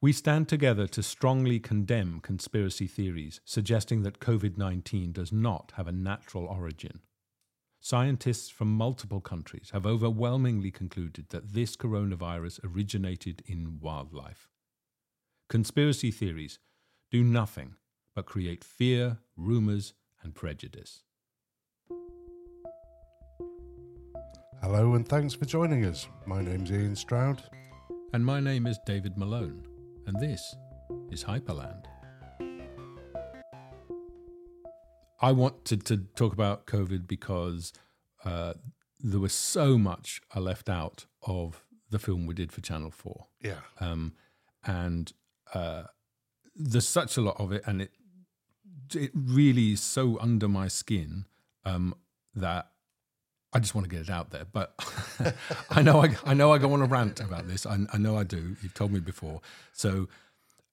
We stand together to strongly condemn conspiracy theories suggesting that COVID 19 does not have a natural origin. Scientists from multiple countries have overwhelmingly concluded that this coronavirus originated in wildlife. Conspiracy theories do nothing but create fear, rumours, and prejudice. Hello and thanks for joining us. My name's Ian Stroud. And my name is David Malone, and this is Hyperland. I wanted to talk about COVID because uh, there was so much I left out of the film we did for Channel 4. Yeah. Um, and uh, there's such a lot of it, and it it really is so under my skin um, that I just want to get it out there. But I know I, I know I go on a rant about this. I, I know I do. You've told me before, so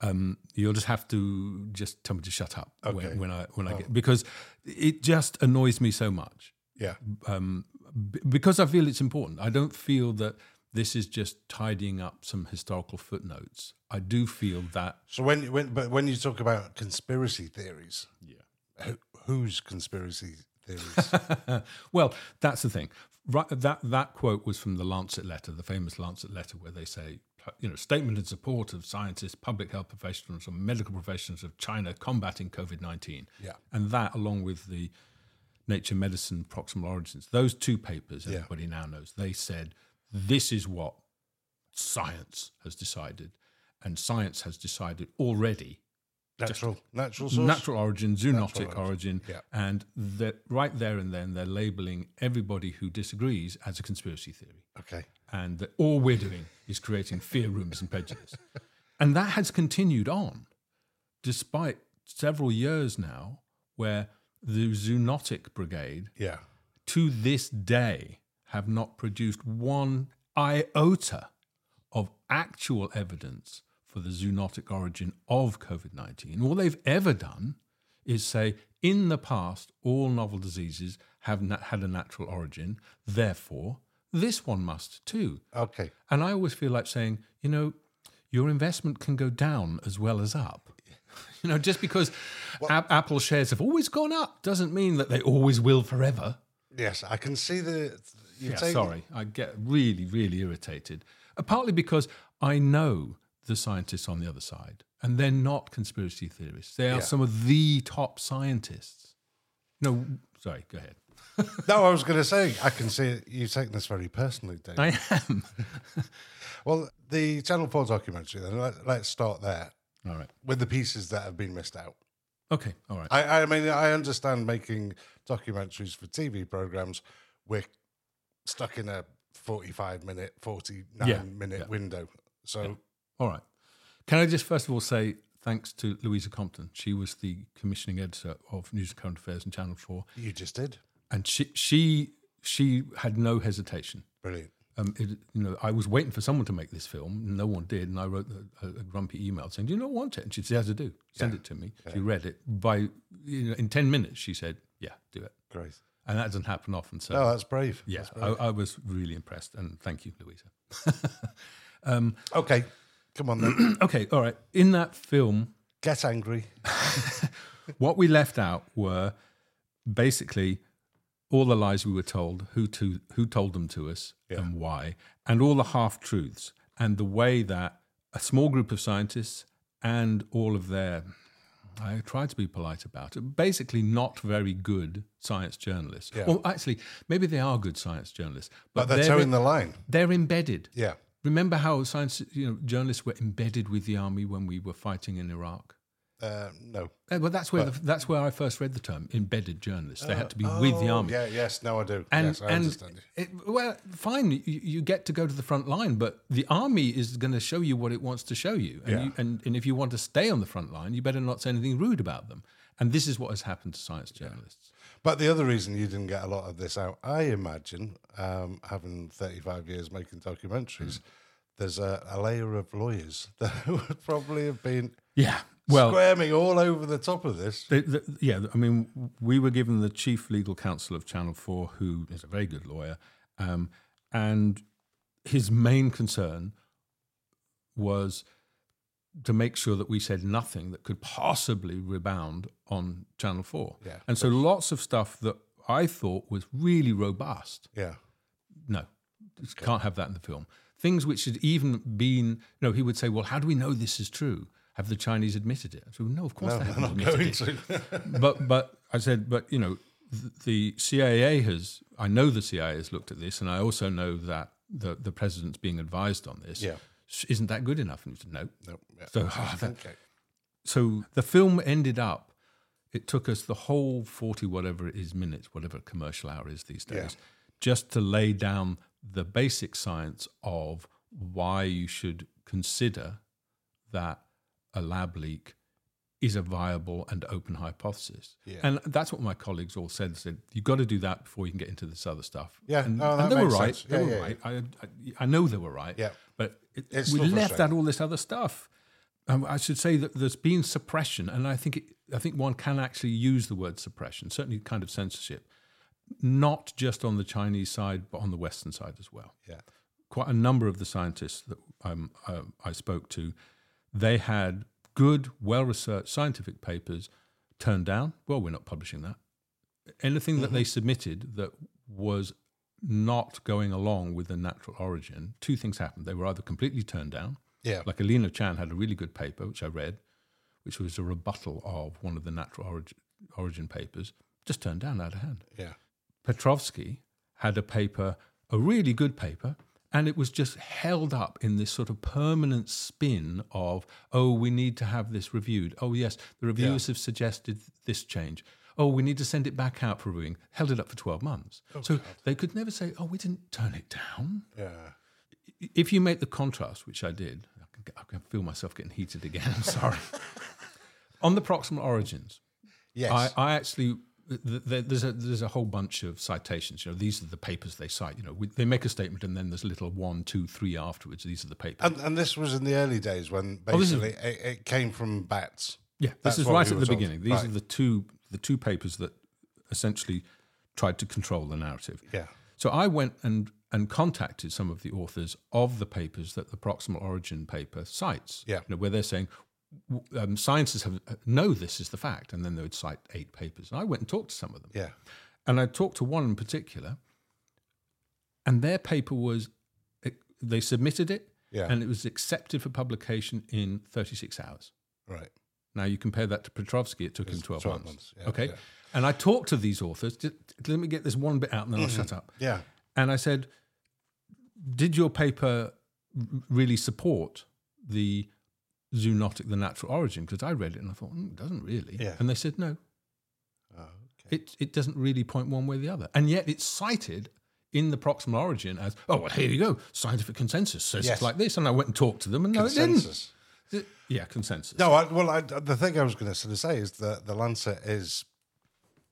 um, you'll just have to just tell me to shut up Okay. when, when I when I get because it just annoys me so much Yeah. um, b- because I feel it's important. I don't feel that this is just tidying up some historical footnotes. I do feel that So when when but when you talk about conspiracy theories, yeah. who, whose conspiracy theories? well, that's the thing. Right, that that quote was from the Lancet letter, the famous Lancet letter, where they say, you know, statement in support of scientists, public health professionals, and medical professionals of China combating COVID nineteen. Yeah. and that, along with the Nature Medicine proximal origins, those two papers, Yeah. everybody now knows. They said this is what science has decided, and science has decided already natural natural source. natural origin, zoonotic origin. origin, Yeah. and that right there and then they're labeling everybody who disagrees as a conspiracy theory, Okay. and that all we're doing is creating fear, rumors, and prejudice, and that has continued on, despite several years now, where the zoonotic brigade Yeah. to this day have not produced one iota of actual evidence for the zoonotic origin of COVID 19. All they've ever done is say, in the past, all novel diseases have na- had a natural origin, therefore, this one must too. Okay. And I always feel like saying, you know, your investment can go down as well as up. You know, just because Ap- Apple shares have always gone up doesn't mean that they always will forever. Yes, I can see the. Yeah, sorry, I get really, really irritated. Uh, partly because I know the scientists on the other side, and they're not conspiracy theorists. They are Yeah. some of the top scientists. No, sorry, go ahead. No, I was going to say I can see you taking this very personally, Dave. I am. well, the Channel Four documentary. Then let, let's start there all right. with the pieces that have been missed out. Okay. All right. I, I mean, I understand making documentaries for TV programs. We're stuck in a 45 minute, 49 Yeah, minute yeah. window. So, All right. Can I just first of all say thanks to Louisa Compton? She was the commissioning editor of News and Current Affairs and Channel Four, you just did. and she she she had no hesitation. Brilliant. um, it, you know, I was waiting for someone to make this film. No one did, and I wrote a, a, grumpy email saying, "Do you not want it?" And she said, "Yes, I do. Send it to me." She read it. By you know, in ten minutes, she said, "Yeah, do it." Great. And that doesn't happen often. So Oh, that's brave. yeah, That's brave. I was really impressed, and thank you, Louisa. okay. Come on then. Okay, all right. In that film, Get angry. what we left out were basically all the lies we were told, who to who told them to us, and why, and all the half truths, and the way that a small group of scientists and all of their I try to be polite about it. Basically, not very good science journalists. Yeah. Well, actually, maybe they are good science journalists, But they're towing the line. they're embedded. Yeah. Remember how science, you know, journalists were embedded with the army when we were fighting in Iraq? Uh, no. Uh, Well, that's where the, that's where I first read the term embedded journalists. They had to be with the Oh, army. Yeah, yes. No, I do. And, yes, I and understand. it, well, fine, you, you get to go to the front line, but the army is going to show you what it wants to show you. And, Yeah. you and, and if you want to stay on the front line, you better not say anything rude about them. And this is what has happened to science journalists. But the other reason you didn't get a lot of this out, I imagine, um, having 35 years making documentaries, Hmm. there's a, a layer of lawyers that would probably have been Yeah. Well, squirming all over the top of this. Yeah, I mean, we were given the chief legal counsel of Channel 4, who is a very good lawyer, um, and his main concern was to make sure that we said nothing that could possibly rebound on Channel 4. Yeah. And so lots of stuff that I thought was really robust. Yeah. No, just can't have that in the film. Things which had even been, you know, he would say, well, how do we know this is true? Have the Chinese admitted it? I said, no, of course No, they haven't admitted it. but but I said, but you know, th- the CIA has. I know the CIA has looked at this, and I also know that the the president's being advised on this. Yeah. Isn't that good enough? And he said, no. no, yeah. So, ah, that- okay. so the film ended up. It took us the whole forty whatever it is minutes, whatever commercial hour is these days, Yeah. just to lay down the basic science of why you should consider that a lab leak is a viable and open hypothesis. Yeah. And that's what my colleagues all said. Said you've got to do that before you can get into this other stuff. Yeah, and, that and they were right. sense. They Yeah, were yeah, right. I, I, I know they were right. Yeah. but it, we left out all this other stuff. Um, I should say that there's been suppression, and I think it, I think one can actually use the word suppression, certainly kind of censorship, not just on the Chinese side, but on the Western side as well Yeah. quite a number of the scientists that um, uh, I spoke to, they had good, well researched scientific papers turned down. Well, we're not publishing that. Anything that they mm-hmm. submitted that was not going along with the natural origin, two things happened. They were either completely turned down, Yeah. like Alina Chan had a really good paper, which I read, which was a rebuttal of one of the natural origin, origin papers, just turned down out of hand. Yeah. Petrovsky had a paper, a really good paper, and it was just held up in this sort of permanent spin of, oh, we need to have this reviewed. Oh, yes, the reviewers have suggested this change. Oh, we need to send it back out for reviewing. Held it up for 12 months. Oh, so they could never say, oh, we didn't turn it down. Yeah. If you make the contrast, which I did, I can, get- I can feel myself getting heated again. I'm sorry. On the proximal origins, Yes. I, I actually there's a there's a whole bunch of citations. You know, these are the papers they cite. You know, we, they make a statement and then there's a little one, two, three afterwards. These are the papers. and, and this was in the early days when Oh, is- basically it, it came from bats. yeah, that's this is right we at the beginning. These Right. are the two the two papers that essentially tried to control the narrative. Yeah. So I went and and contacted some of the authors of the papers that the proximal origin paper cites. Yeah. You know, where they're saying um, scientists have know this is the fact, and then they would cite eight papers. And I went and talked to some of them. Yeah. And I talked to one in particular, and their paper was they submitted it, Yeah. and it was accepted for publication in 36 hours. Right. Now you compare that to Petrovsky, it took him 12, 12 months. months, yeah, okay. yeah. And I talked to these authors. Just, let me get this one bit out and then I'll shut up. Yeah. And I said, Did your paper r- really support the zoonotic, the natural origin? Because I read it and I thought, mm, it doesn't really. Yeah. And they said, No, Oh, okay. it, it doesn't really point one way or the other. And yet it's cited in the proximal origin as, Oh, well, here you go. Scientific consensus says Yes. it's like this. And I went and talked to them and no, it didn't. Consensus. Yeah, consensus. No, I, well, I, the thing I was going to sort of say is that the Lancet is.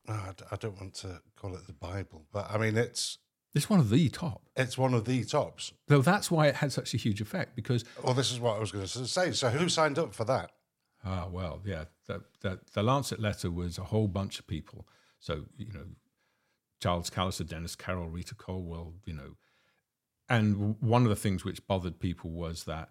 oh, I don't want to call it the Bible, but I mean it's It's one of the top. it's one of the tops. So that's why it had such a huge effect because Well, this is what I was going to say. So, who signed up for that? Ah, well, yeah. The, the, the Lancet letter was a whole bunch of people. So, you know, Charles Calisher, Dennis Carroll, Rita Colwell, you know. And one of the things which bothered people was that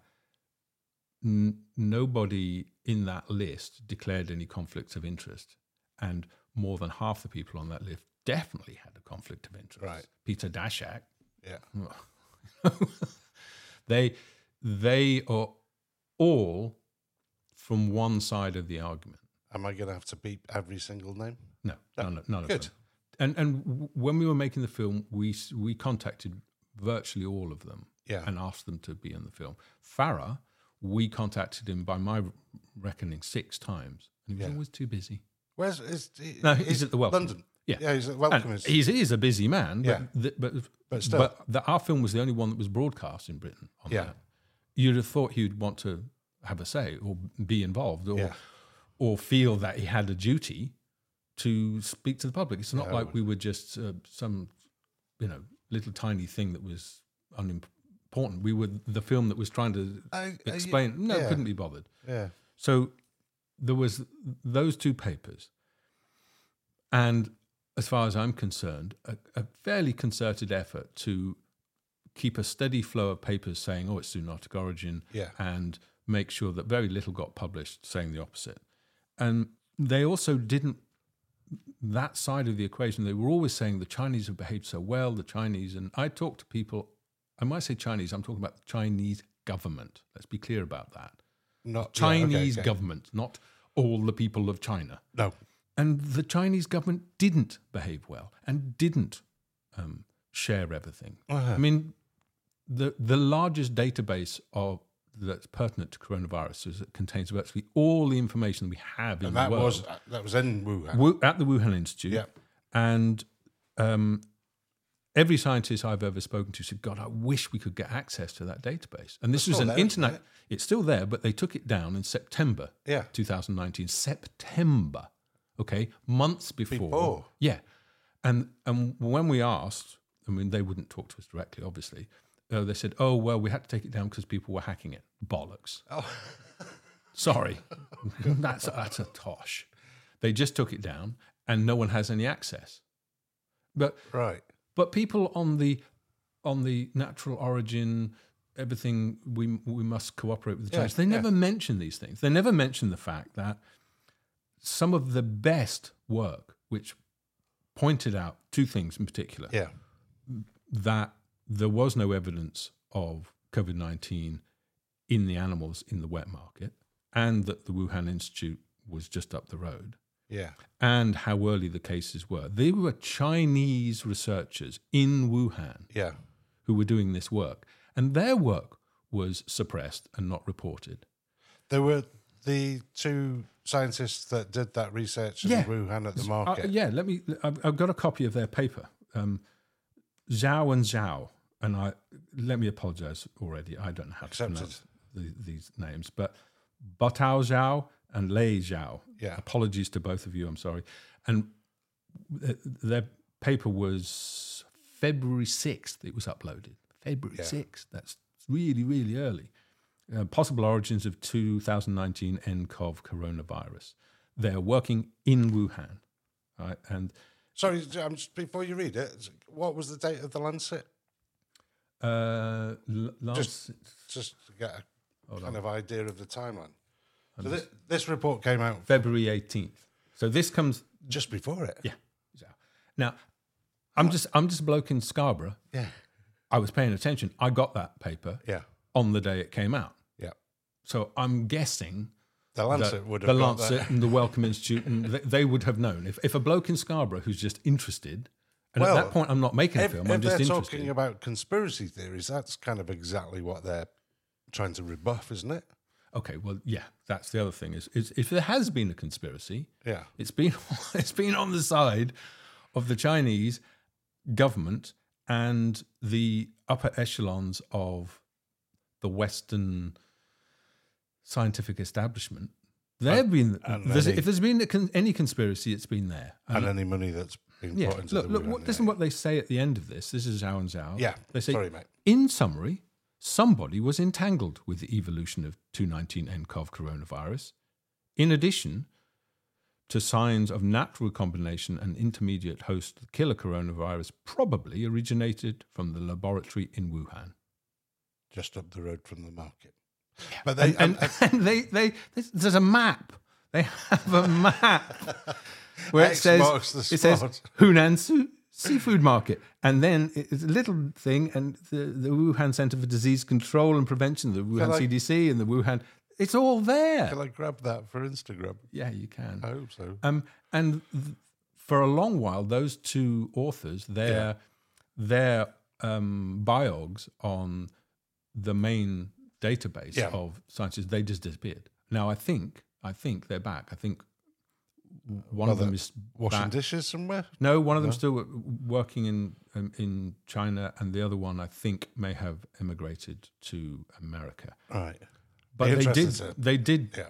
n- nobody in that list declared any conflicts of interest. And more than half the people on that list definitely had a conflict of interest. Right. Peter Daszak, Yeah. they they are all from one side of the argument. Am I going to have to beep every single name? No, none, of- none of Good. them. And and when we were making the film, we we contacted virtually all of them Yeah. and asked them to be in the film. Farrar, we contacted him by my reckoning six times, and he was Yeah. always too busy. Where's is No, he's at the Wellcome. London? Yeah. Yeah, he's Wellcome. Is, he's, he a busy man, but Yeah. the, but But still. but the, our film was the only one that was broadcast in Britain. On Yeah. that. you'd have thought he'd want to have a say or be involved or Yeah. or feel that he had a duty to speak to the public. It's not Yeah, like we were just uh, some you know little tiny thing that was unimportant. We were the film that was trying to I- I- explain. no, yeah. couldn't be bothered. yeah. So there was those two papers, and as far as I'm concerned, a, a fairly concerted effort to keep a steady flow of papers saying, "Oh, it's zoonotic origin," Yeah. and make sure that very little got published saying the opposite. And they also didn't, that side of the equation, they were always saying the Chinese have behaved so well, the Chinese. And I talk to people, I might say Chinese, I'm talking about the Chinese government. Let's be clear about that. Not yeah, okay, Chinese okay. government, not all the people of China. No. And the Chinese government didn't behave well and didn't um, share everything. Uh-huh. I mean, the the largest database of that's pertinent to coronavirus is it contains virtually all the information we have in And that the world was that was in Wuhan. Wu- at the Wuhan Institute. Yeah. And um, every scientist I've ever spoken to said, God, I wish we could get access to that database. And this It's was an there, internet, it? it's still there, but they took it down in September Yeah. 2019. September, okay, months before. Before. Yeah. And, and when we asked, I mean, they wouldn't talk to us directly, obviously. Uh, they said, oh, well, we had to take it down because people were hacking it. Bollocks. Oh. Sorry. that's, that's a tosh. They just took it down and no one has any access. But Right. but people on the on the natural origin, everything we we must cooperate with the Yeah, Chinese. They yeah. never mention these things. They never mention the fact that some of the best work, which pointed out two things in particular, Yeah. that there was no evidence of COVID nineteen in the animals in the wet market, and that the Wuhan Institute was just up the road Yeah. and how early the cases were. They were Chinese researchers in Wuhan Yeah. who were doing this work, and their work was suppressed and not reported. There were the two scientists that did that research in Yeah. Wuhan at the Uh, market. yeah, let me. I've, I've got a copy of their paper, um, Zhao and Zhao, and I let me apologize already. I don't know how to Accepted. pronounce the, these names, but Botao Zhao and Lei Zhao. Yeah. Apologies to both of you. I'm sorry. And th- their paper was February 6th. It was uploaded. February Yeah. 6th. That's really, really early. Uh, possible origins of 2019 nCoV coronavirus. They're working in Wuhan, right? And Sorry, um, just before you read it, what was the date of the Lancet? uh, l- last Just to get a kind of idea of the timeline. So this, this report came out February 18th. So this comes, just before it. yeah. Now, I'm just I'm just a bloke in Scarborough. Yeah. I was paying attention. I got that paper Yeah. On the day it came out. Yeah. So I'm guessing The Lancet would have the Lancet and the Wellcome Institute, and they, they would have known. If, if a bloke in Scarborough who's just interested, and Well, at that point I'm not making a If, film, I'm just they're interested. talking about conspiracy theories, that's kind of exactly what they're trying to rebuff, isn't it? okay, well, yeah, that's the other thing is, is if there has been a conspiracy, Yeah. It's been it's been on the side of the Chinese government and the upper echelons of the Western scientific establishment. They've been and there's, any- if there's been a con, any conspiracy, it's been there. And any money that's been yeah, put into look, the look. What, listen, what they say at the end of this. This is Zhao and Zhao. Yeah, they say. sorry, mate. In summary, somebody was entangled with the evolution of 219 nCoV coronavirus. In addition to signs of natural recombination and intermediate host the killer coronavirus probably originated from the laboratory in Wuhan. Just up the road from the market. But they, And, and, and they, they, there's- a map. They have a map where it X says it says. Huanan Su- Seafood Market, and then it's a little thing, and the, the Wuhan Center for Disease Control and Prevention, the Wuhan CDC, and the Wuhan. It's all there. can I grab that for Instagram? Yeah, you can. I hope so. Um, and th- for a long while, those two authors, their their um, biogs on the main database Yeah. of scientists, they just disappeared. Now, I think I think they're back. I think one of them is Washing back. dishes somewhere? No, one of them still working in um, in China, and the other one I think may have emigrated to America. Right. But they did to, they did Yeah.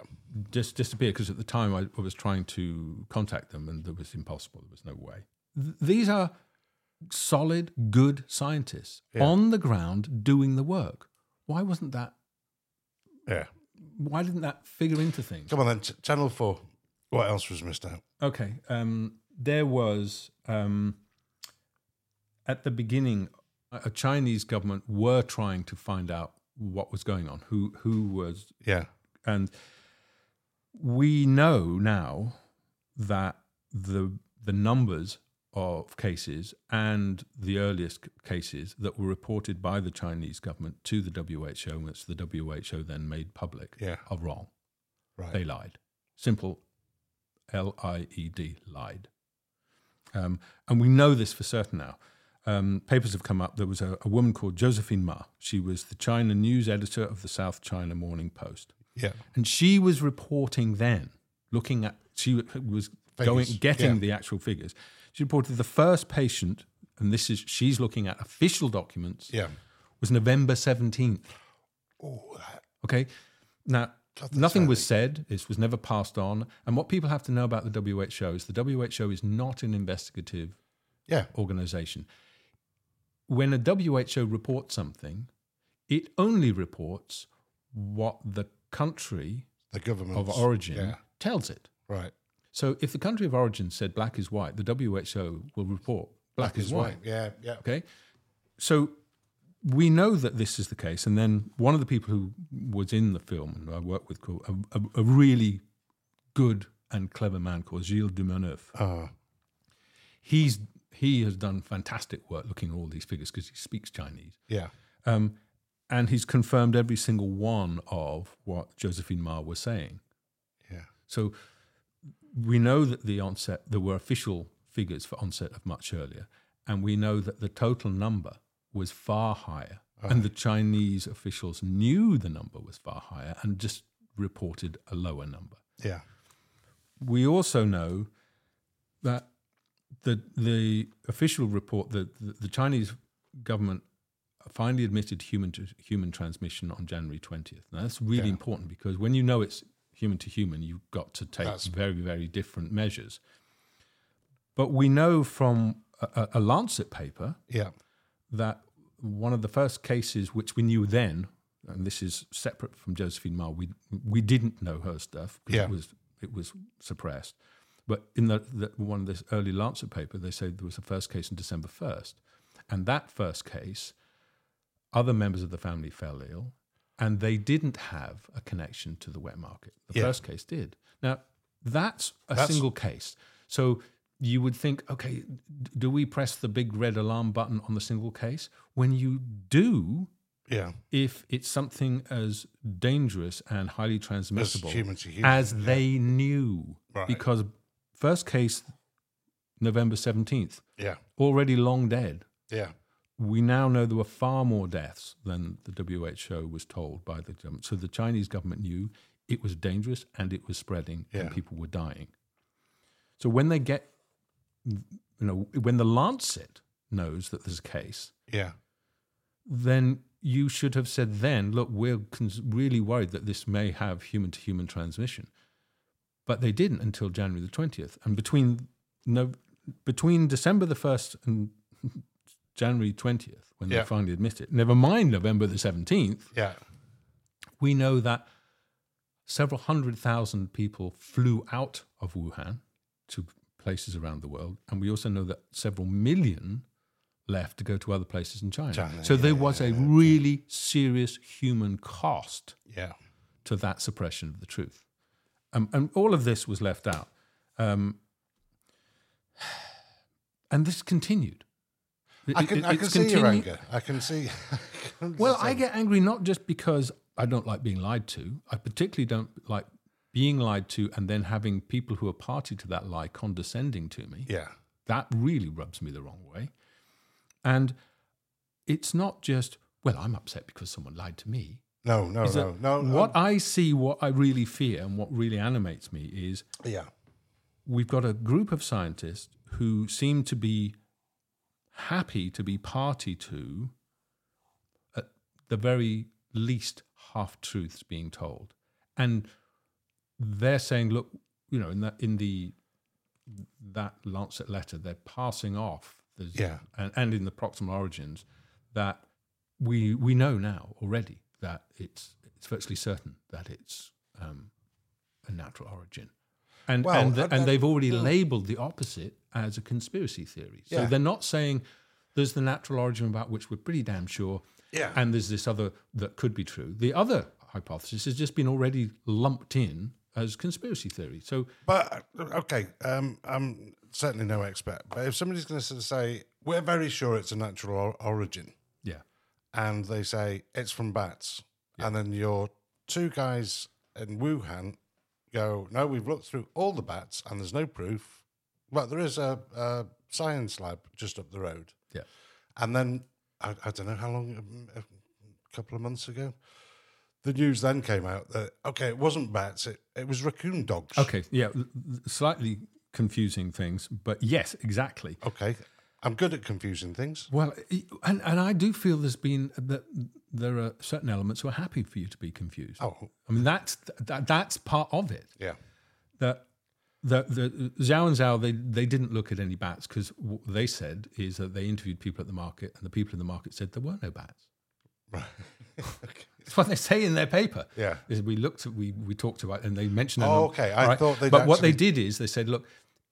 just disappear because at the time I, I was trying to contact them and it was impossible. There was no way. Th- these are solid, good scientists Yeah. on the ground doing the work. Why wasn't that? Yeah. Why didn't that figure into things? Come on then, Ch- Channel 4. What else was missed out? Okay, um, there was um, at the beginning a Chinese government were trying to find out what was going on, who who was, Yeah. and we know now that the the numbers of cases and the earliest cases that were reported by the Chinese government to the WHO, which the WHO then made public, Yeah. are wrong. Right. They lied. Simple L I E D, lied. Um, and we know this for certain now. Um, papers have come up. There was a, a woman called Josephine Ma. She was the China news editor of the South China Morning Post. Yeah. And she was reporting then, looking at, she was going, getting yeah. the actual figures. She reported the first patient, and this is, she's looking at official documents, Yeah. was November 17th. Oh, Okay. Now, nothing was said. This was never passed on. And what people have to know about the WHO is the WHO is not an investigative yeah. organization. When a WHO reports something, it only reports what the country The government of origin Yeah. tells it. Right. So if the country of origin said black is white, the WHO will report black, is, white. Yeah. Yeah. Okay. So we know that this is the case. And then one of the people who was in the film and I worked with, called, a, a, a really good and clever man called Gilles Demaneuf, Uh, he's, he has done fantastic work looking at all these figures because he speaks Chinese. yeah. Um, and he's confirmed every single one of what Josephine Ma was saying. Yeah. So we know that the onset, there were official figures for onset of much earlier, and we know that the total number was far higher. And the Chinese officials knew the number was far higher and just reported a lower number. Yeah. We also know that the the official report that the, the Chinese government finally admitted human to human transmission on January 20th. Now that's really Yeah. important because when you know it's human to human, you've got to take That's- very very different measures. But we know from a, a- Lancet paper Yeah. that one of the first cases which we knew then, and this is separate from Josephine Ma, we we didn't know her stuff because Yeah. it was it was suppressed. But in the, the one of this early Lancet paper, they say there was a first case on December first, and that first case, other members of the family fell ill, and they didn't have a connection to the wet market. The Yeah. first case did. Now that's a That's- single case. So you would think, okay, do we press the big red alarm button on the single case? When you do, Yeah. if it's something as dangerous and highly transmissible human to human, as yeah. they knew, Right. because first case, November 17th, Yeah. already long dead. Yeah. We now know there were far more deaths than the WHO was told by the government. So the Chinese government knew it was dangerous and it was spreading Yeah. and people were dying. So when they get, you know, when the Lancet knows that there's a case, Yeah. then you should have said then, look, we're cons- really worried that this may have human to human transmission. But they didn't until January the 20th. And between no, between December the 1st and January 20th, when Yeah. they finally admit it, never mind November the 17th, Yeah. we know that several hundred thousand people flew out of Wuhan to places around the world. And we also know that several million left to go to other places in China. China, so there yeah, was a really serious human cost Yeah. to that suppression of the truth. Um, and all of this was left out. Um, and this continued. I can, it- I can see your anger. I can see. well, I get angry not just because I don't like being lied to. I particularly don't like being lied to and then having people who are party to that lie condescending to me. Yeah. That really rubs me the wrong way. And it's not just, well, I'm upset because someone lied to me. No, no, Is no, that no. what I see, what I really fear, and what really animates me is yeah. we've got a group of scientists who seem to be happy to be party to, at the very least, half truths being told, and they're saying, "Look, you know, in that in the that Lancet letter, they're passing off, there's- Yeah. and, and in the proximal origins, that we we know now already that it's it's virtually certain that it's um, a natural origin, and Well, and, I- and they've already labelled the opposite as a conspiracy theory. So Yeah. they're not saying there's the natural origin about which we're pretty damn sure, Yeah. And there's this other that could be true. The other hypothesis has just been already lumped in as conspiracy theory. So But okay, um, I'm certainly no expert. But if somebody's going to say we're very sure it's a natural or- origin, yeah, and they say it's from bats, and then your two guys in Wuhan go, no, we've looked through all the bats and there's no proof. But there is a, a science lab just up the road. yeah. And then I, I don't know how long, um, a couple of months ago, the news then came out that okay, it wasn't bats, it, it was raccoon dogs. Okay, yeah, slightly confusing things, but yes, exactly. Okay, I'm good at confusing things. Well, and and I do feel there's been that there are certain elements who are happy for you to be confused. Oh, I mean, that's that, that's part of it. yeah, That the the Zhao and Zhao they they didn't look at any bats because what they said is that they interviewed people at the market and the people in the market said there were no bats. right. That's what they say in their paper. Yeah. is we looked at we we talked about and they mentioned. it Oh, okay. I right? thought they'd But what they did is they said, look,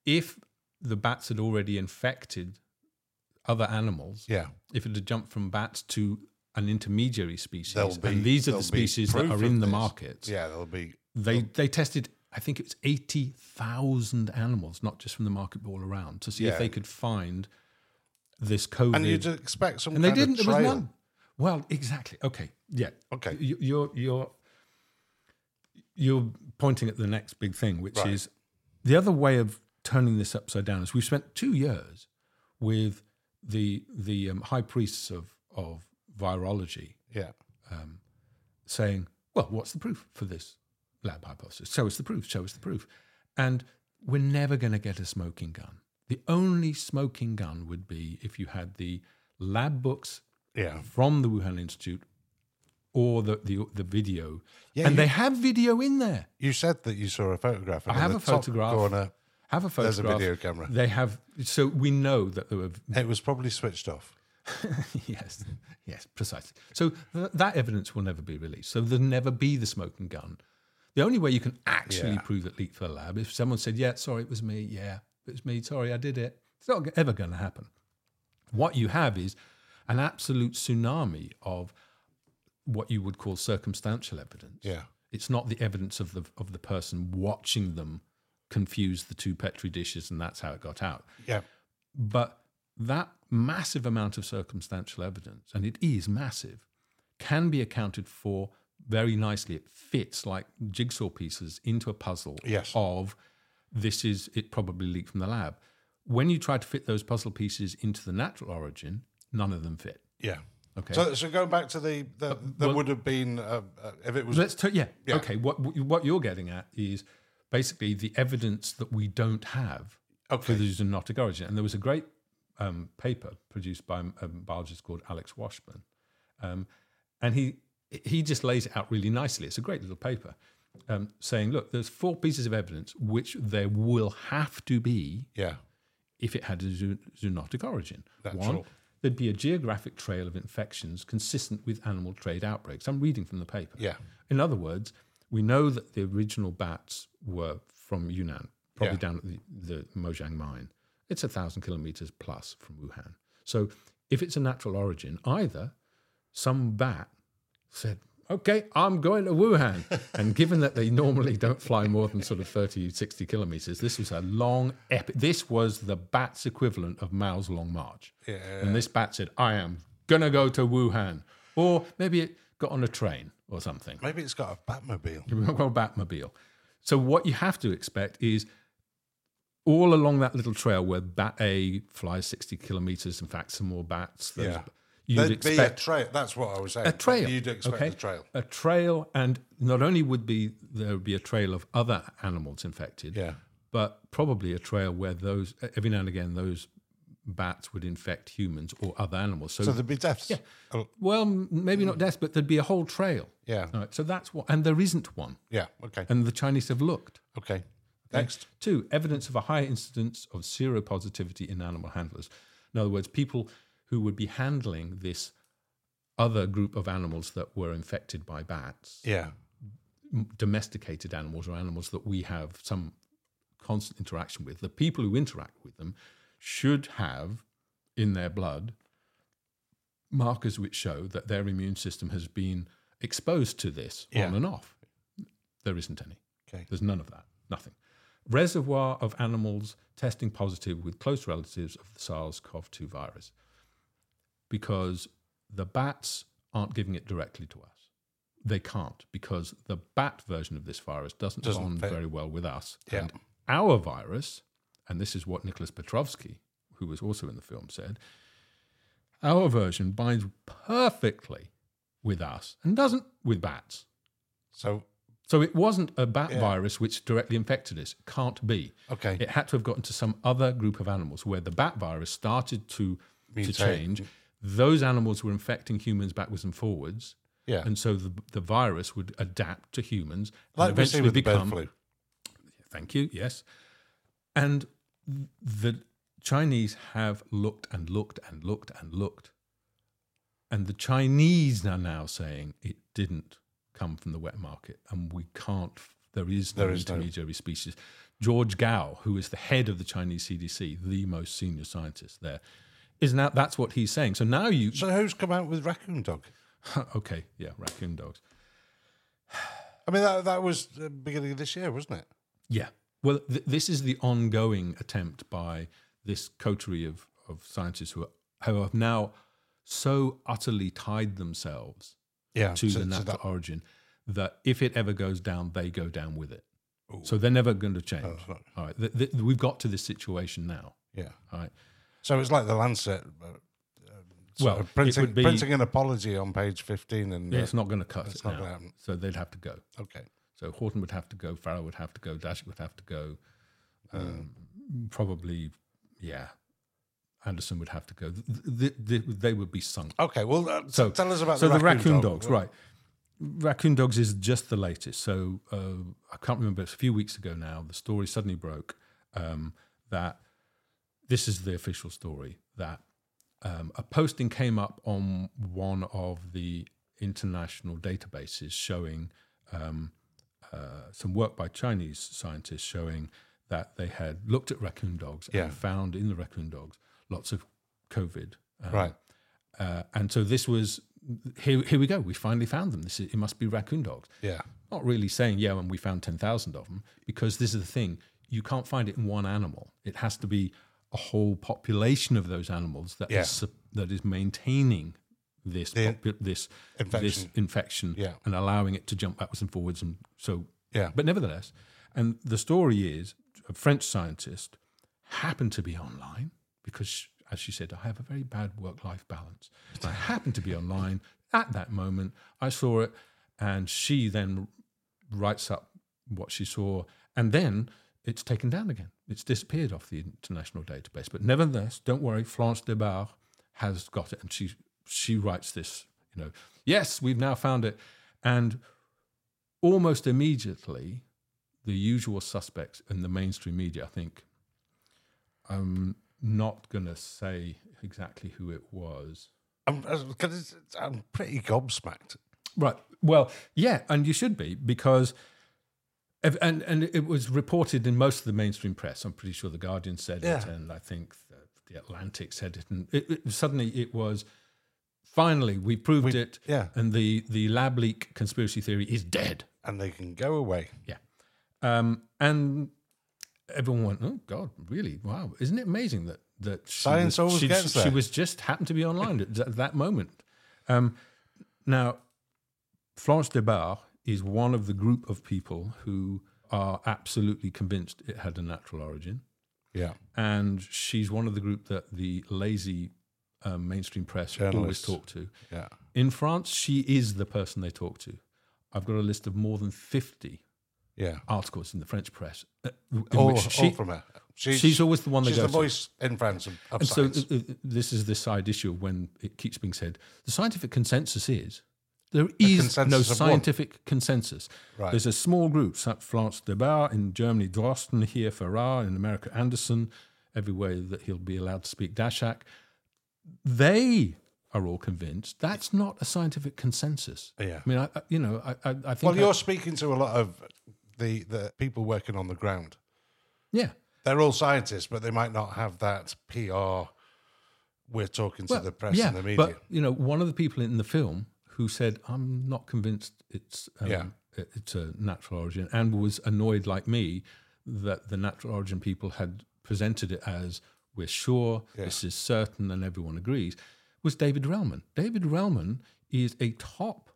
if the bats had already infected other animals, yeah, if it had jumped from bats to an intermediary species, be- and these are the species that are in the this. markets, yeah, there'll be they they tested. I think it's eighty thousand animals, not just from the market, but all around, to see if they could find this COVID. and you'd expect some And they kind didn't. of There was none. Well, exactly. Okay. Yeah. Okay. You- You're you're you're pointing at the next big thing, which Right. is the other way of turning this upside down. Is we've spent two years with the the um, high priests of of virology Yeah, saying, "Well, what's the proof for this lab hypothesis? Show us the proof. Show us the proof." And we're never going to get a smoking gun. The only smoking gun would be if you had the lab books yeah, from the Wuhan Institute or the the, the video, Yeah, and you- they have video in there. You said that you saw a photograph. I have a photograph. Corner, Have a photograph. There's a video camera. They have, so we know that there were it was probably switched off. yes, yes, precisely. So th- that evidence will never be released. So there'll never be the smoking gun. The only way you can actually Yeah. prove it leaked from the lab is if someone said, "Yeah, sorry, it was me. Yeah, it was me. Sorry, I did it." It's not ever going to happen. What you have is an absolute tsunami of what you would call circumstantial evidence. Yeah, It's not the evidence of the of the person watching them confuse the two petri dishes, and that's how it got out. yeah, But that massive amount of circumstantial evidence, and it is massive, can be accounted for very nicely. It fits like jigsaw pieces into a puzzle Yes. of this is it probably leaked from the lab. When you try to fit those puzzle pieces into the natural origin, none of them fit. yeah. Okay. So, so going back to the, the there well- would have been uh, uh, if it was Let's t- yeah. Yeah. Okay. What what you're getting at is basically the evidence that we don't have for okay. the zoonotic origin. And there was a great um, paper produced by a biologist called Alex Washburn, um, and he he just lays it out really nicely. It's a great little paper um, saying, look, there's four pieces of evidence which there will have to be Yeah, if it had a zoo- zoonotic origin. Natural. One, there'd be a geographic trail of infections consistent with animal trade outbreaks. I'm reading from the paper. yeah, In other words, we know that the original bats were from Yunnan, probably Yeah. down at the, the Mojiang mine. It's a thousand kilometers plus from Wuhan. So if it's a natural origin, either some bat said, okay, I'm going to Wuhan. and given that they normally don't fly more than sort of 30, 60 kilometers, this was a long epic. This was the bat's equivalent of Mao's Long March. yeah. And this bat said, I am going to go to Wuhan. Or maybe it got on a train or something. Maybe it's got a Batmobile. Well, Batmobile. So what you have to expect is all along that little trail where Bat A flies 60 kilometers, in fact, some more bats. those- Yeah. You'd There'd be a trail. That's what I was saying. a trail. You'd expect okay? a trail. A trail, and not only would be there would be a trail of other animals infected, Yeah, but probably a trail where those every now and again those bats would infect humans or other animals. So, so there'd be deaths. Oh, well, maybe not deaths, but there'd be a whole trail. yeah, All right, so that's what, and there isn't one, yeah. Okay, and the Chinese have looked. okay. Next. Two, evidence of a high incidence of seropositivity in animal handlers. In other words, people who would be handling this other group of animals that were infected by bats, Yeah, domesticated animals or animals that we have some constant interaction with, the people who interact with them should have in their blood markers which show that their immune system has been exposed to this Yeah. on and off. There isn't any. Okay. There's none of that. Nothing. Reservoir of animals testing positive with close relatives of the SARS CoV 2 virus because the bats aren't giving it directly to us. They can't because the bat version of this virus doesn't, Doesn't bond fit. very well with us. Yeah. And our virus, and this is what Nicholas Petrovsky, who was also in the film, said, our version binds perfectly with us and doesn't with bats. So So it wasn't a bat Yeah. virus which directly infected us. Can't be. okay, It had to have gotten to some other group of animals where the bat virus started to, to change. Those animals were infecting humans backwards and forwards. yeah, And so the, the virus would adapt to humans like and we see eventually with the bird become. flu. Thank you. Yes. And the Chinese have looked and looked and looked and looked. And the Chinese are now saying it didn't come from the wet market and we can't, there is no There is no- intermediary species. George Gao, who is the head of the Chinese CDC, the most senior scientist there, is now, that's what he's saying. So now you, So who's come out with raccoon dog? okay, yeah, raccoon dogs. I mean, that that was the beginning of this year, wasn't it? Yeah. Well, th- this is the ongoing attempt by this coterie of, of scientists who, are, who have now so utterly tied themselves Yeah, to so- the so natural that- origin that if it ever goes down, they go down with it. So they're never going to change. Oh, not- All right. Th- th- we've got to this situation now. yeah. All right. So it's like the Lancet. Uh, um, sort Well, printing, be- printing an apology on page fifteen, and Yeah, uh, it's not going to cut it's it not now. gonna happen. So they'd have to go. okay, So Horton would have to go, Farrar would have to go, Daszak would have to go, Mm. um, probably, yeah, Andersen would have to go. Th- th- th- they would be sunk. okay. Well, uh, So tell us about so the the raccoon, dog. dogs, right? Raccoon dogs is just the latest. So uh, I can't remember. It's a few weeks ago now. The story suddenly broke um, that this is the official story that um, a posting came up on one of the international databases showing um, uh, some work by Chinese scientists showing that they had looked at raccoon dogs Yeah. and found in the raccoon dogs lots of COVID. um, Right. uh, and so this was here. Here we go. We finally found them. This is, it must be raccoon dogs. Yeah, Not really saying yeah, and we found ten thousand of them because this is the thing. You can't find it in one animal. It has to be a whole population of those animals that is Yeah. sup- that is maintaining this The popu- this this infection. infection Yeah. and allowing it to jump backwards and forwards and so yeah. but nevertheless, and the story is a French scientist happened to be online because, as she said, I have a very bad work life balance. I happened to be online at that moment. I saw it, and she then writes up what she saw, and then it's taken down again. It's disappeared off the international database. But nevertheless, don't worry, Florence Débarre has got it, and she she writes this. You know, yes, we've now found it, and almost immediately, the usual suspects in the mainstream media, I think, I'm not going to say exactly who it was. I'm, 'cause it's- it's- I'm pretty gobsmacked. Right. Well, yeah, and you should be because, and and it was reported in most of the mainstream press. I'm pretty sure the Guardian said it, and I think the, the Atlantic said it, and it, it- suddenly it was. Finally, we proved it, Yeah, and the the lab leak conspiracy theory is dead. and they can go away. Yeah. Um, and everyone went, "Oh God, really? Wow! Isn't it amazing that that she Science was, always she, gets she was just happened to be online at th- that moment." Um, now, Florence Débarre is one of the group of people who are absolutely convinced it had a natural origin, Yeah, and she's one of the group that the lazy um, mainstream press always talk to. yeah. In France, she is the person they talk to. I've got a list of more than fifty Yeah. articles in the French press uh, in All, which all from her. She's, she's always the one they she's the to. voice in France of, of And so science. uh, uh, this is the side issue when it keeps being said the scientific consensus is there is no of one. scientific consensus. Right. There's a small group, such as Florence Débarre in Germany, Drosten here, Farrar in America, Andersen, everywhere that he'll be allowed to speak Daszak. They are all convinced that's not a scientific consensus. yeah. I mean, I, I- you know, I, I, I think. Well, you're speaking to a lot of the, the people working on the ground. yeah. They're all scientists, but they might not have that PR we're talking to Well, the press yeah, and the media. But you know, one of the people in the film who said, "I'm not convinced it's um, Yeah. it's a natural origin," and was annoyed like me that the natural origin people had presented it as "We're sure this is certain," and everyone agrees. Was David Relman? David Relman is a top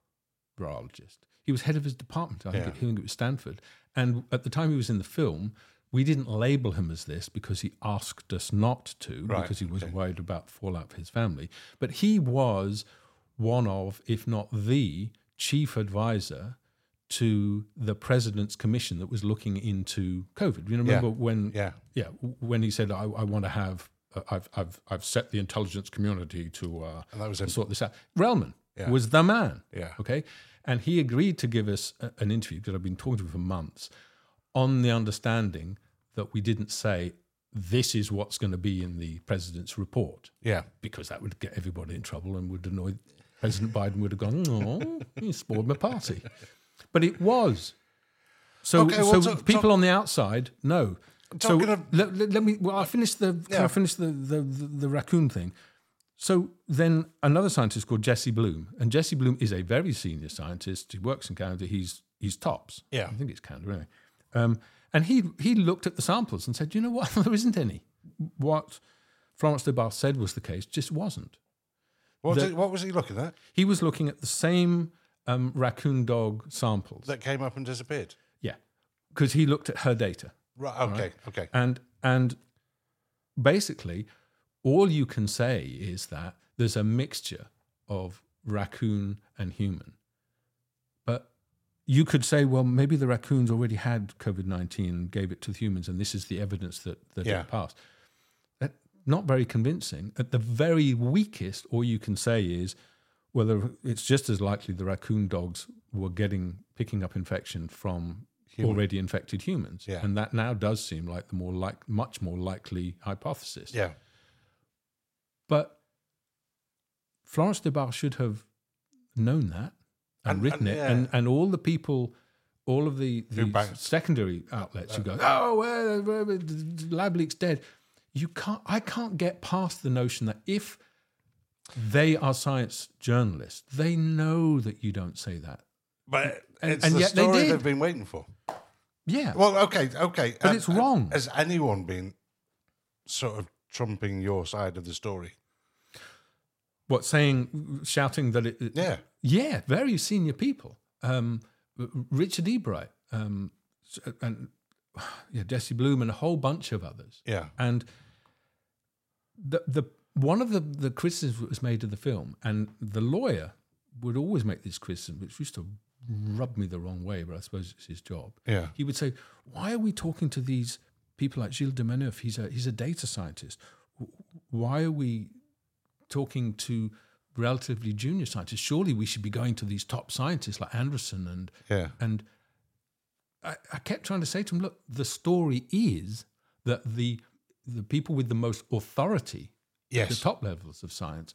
virologist. He was head of his department. I think, Yeah. I think it was Stanford. And at the time he was in the film, we didn't label him as this because he asked us not to, Right, because he was worried about fallout for his family. But he was one of, if not the chief advisor to the president's commission that was looking into COVID. You remember when, yeah. yeah, when he said, "I, I want to have, uh, I've, I've, I've set the intelligence community to uh, And that was sort this out." Relman Yeah. was the man. Yeah. Okay. And he agreed to give us a- an interview because I've been talking to him for months on the understanding that we didn't say this is what's going to be in the president's report Yeah. because that would get everybody in trouble and would annoy President Biden would have gone, oh, you spoiled my party. But it was. So, Okay, well, so talk- people talk- on the outside, know. So of- let, let, let me. Well, I finished the. Can Yeah. I finish the, the the the raccoon thing? So then another scientist called Jesse Bloom, and Jesse Bloom is a very senior scientist. He works in Canada. He's he's tops. Yeah. I think it's Canada anyway. Um, and he he looked at the samples and said, you know what, there isn't any. What Florence Débarre said was the case, just wasn't. What, The- did- what was he looking at He was looking at the same um, raccoon dog samples. that came up and disappeared? yeah, because he looked at her data. Right. Okay. Okay. And and basically, all you can say is that there's a mixture of raccoon and human. But you could say, well, maybe the raccoons already had COVID nineteen and gave it to the humans, and this is the evidence that that Yeah. it passed. That, not very convincing. At the very weakest, all you can say is, well, it's just as likely the raccoon dogs were getting picking up infection from already infected humans, Yeah. and that now does seem like the more like much more likely hypothesis. Yeah. But Florence Débarre should have known that and, And- written and, it, yeah. and and all the people, all of the, the secondary outlets who go, uh, oh, uh, well, well, lab leak's dead. You can't. I can't get past the notion that if they are science journalists, they know that you don't say that. But And- it's and the yet they story did. they've been waiting for. Yeah. Well, okay, okay. But it's wrong. Has anyone been sort of trumping your side of the story? what saying, shouting that it, it- Yeah. Yeah, very senior people. Um, Richard Ebright, um, and yeah, Jesse Bloom, and a whole bunch of others. Yeah. And the the one of the the criticisms that was made of the film, and the lawyer would always make this criticism, which used to rub me the wrong way, but I suppose it's his job. Yeah. He would say, "Why are we talking to these people like Gilles Demaneuf? He's a he's a data scientist. Why are we talking to relatively junior scientists? Surely we should be going to these top scientists like Andersen and Yeah. and I, I kept trying to say to him, look, the story is that the the people with the most authority at the top levels of science,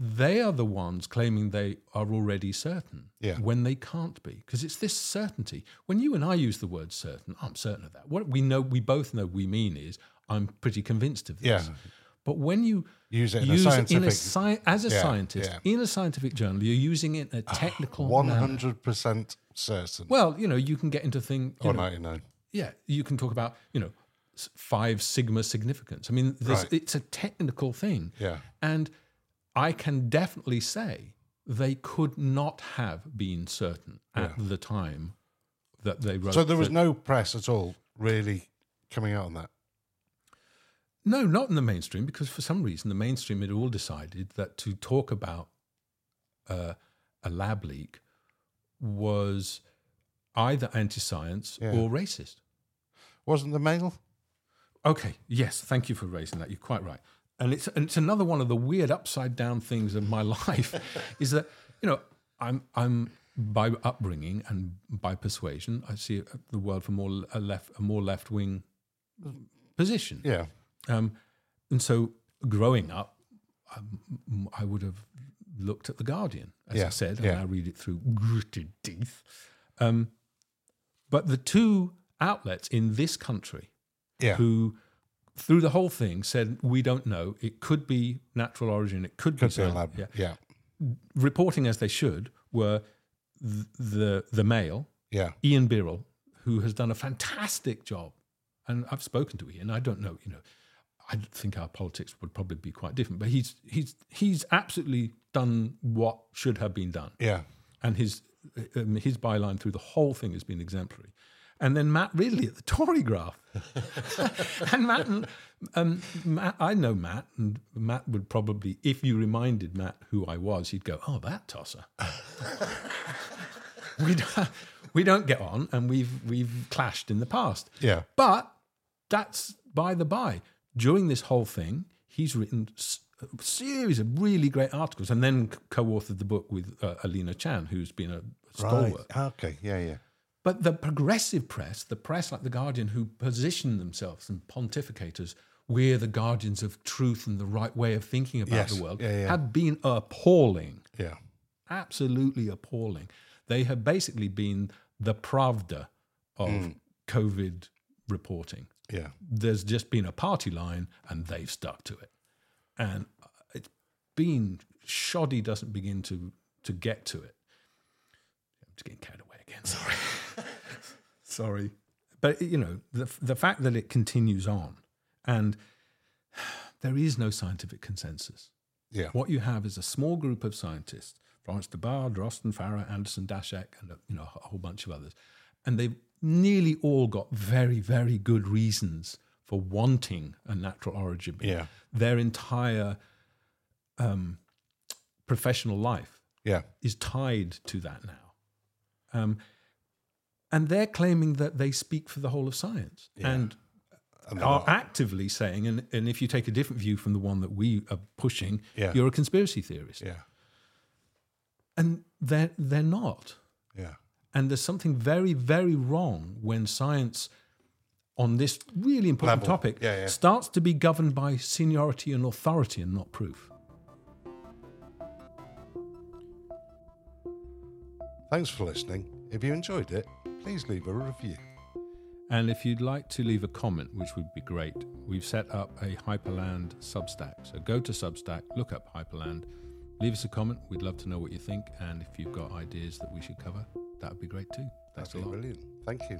they are the ones claiming they are already certain Yeah. when they can't be. Because it's this certainty. When you and I use the word certain, I'm certain of that. What we know, we both know we mean is I'm pretty convinced of this. Yeah. But when you Use it in a use it in a sci- as a Yeah, scientist yeah. in a scientific journal, you're using it in a ah, technical One manner. hundred percent certain. Well, you know, you can get into things. or oh, ninety nine. Yeah, you can talk about you know five sigma significance. I mean, Right. it's a technical thing. Yeah. and I can definitely say they could not have been certain at the time that they wrote. So there was the- no press at all really coming out on that. no, not in the mainstream, because for some reason the mainstream had all decided that to talk about uh, a lab leak was either anti-science Yeah. or racist. Wasn't the mail? Okay, yes, thank you for raising that. You're quite right. And it's and it's another one of the weird upside down things of my life is that you know I'm I'm by upbringing and by persuasion I see the world from more a left a more left wing position. Yeah. Um, and so growing up, um, I would have looked at the Guardian, as I Yeah, said, yeah. and I read it through gritted teeth. Um, but the two outlets in this country Yeah. who through the whole thing, said we don't know. It could be natural origin. It could, Could be, be a lab. Yeah. Yeah. Reporting as they should were th- the the Mail, Yeah. Ian Birrell, who has done a fantastic job. And I've spoken to Ian. I don't know, you know, I think our politics would probably be quite different, but he's he's he's absolutely done what should have been done, Yeah. and his um, his byline through the whole thing has been exemplary. And then Matt Ridley at the Tory graph, and Matt, and, um, Matt, I know Matt, and Matt would probably, if you reminded Matt who I was, he'd go, "Oh, that tosser." we don't, we don't get on, and we've we've clashed in the past. Yeah. But that's by the by. During this whole thing, he's written a series of really great articles, and then co-authored the book with uh, Alina Chan, who's been a Right. stalwart. Okay. Yeah. Yeah. But the progressive press, the press like the Guardian, who position themselves and pontificate as we're the guardians of truth and the right way of thinking about Yes. the world, Yeah, yeah. have been appalling Yeah. absolutely appalling. They have basically been the Pravda of Mm. COVID reporting. Yeah. There's just been a party line and they've stuck to it. And it's been shoddy doesn't begin to to get to it. I'm just getting carried away again. Sorry. Sorry. But you know, the the fact that it continues on and there is no scientific consensus. Yeah. What you have is a small group of scientists, Florence Débarre, Drosten, Farrar, Andersen, Daszak, and you know a whole bunch of others, and they've nearly all got very, very good reasons for wanting a natural origin. Yeah. Their entire um, professional life Yeah. is tied to that now. Um, and they're claiming that they speak for the whole of science and And are actively saying, and, and if you take a different view from the one that we are pushing, Yeah. you're a conspiracy theorist. Yeah. And they're, they're not. Yeah. And there's something very, very wrong when science on this really important Level. topic Yeah, yeah. starts to be governed by seniority and authority and not proof. Thanks for listening. If you enjoyed it, please leave a review. And if you'd like to leave a comment, which would be great, we've set up a Hyperland Substack. So go to Substack, look up Hyperland, leave us a comment. We'd love to know what you think. And if you've got ideas that we should cover, that would be great too. Thanks That'd a lot. brilliant. Thank you.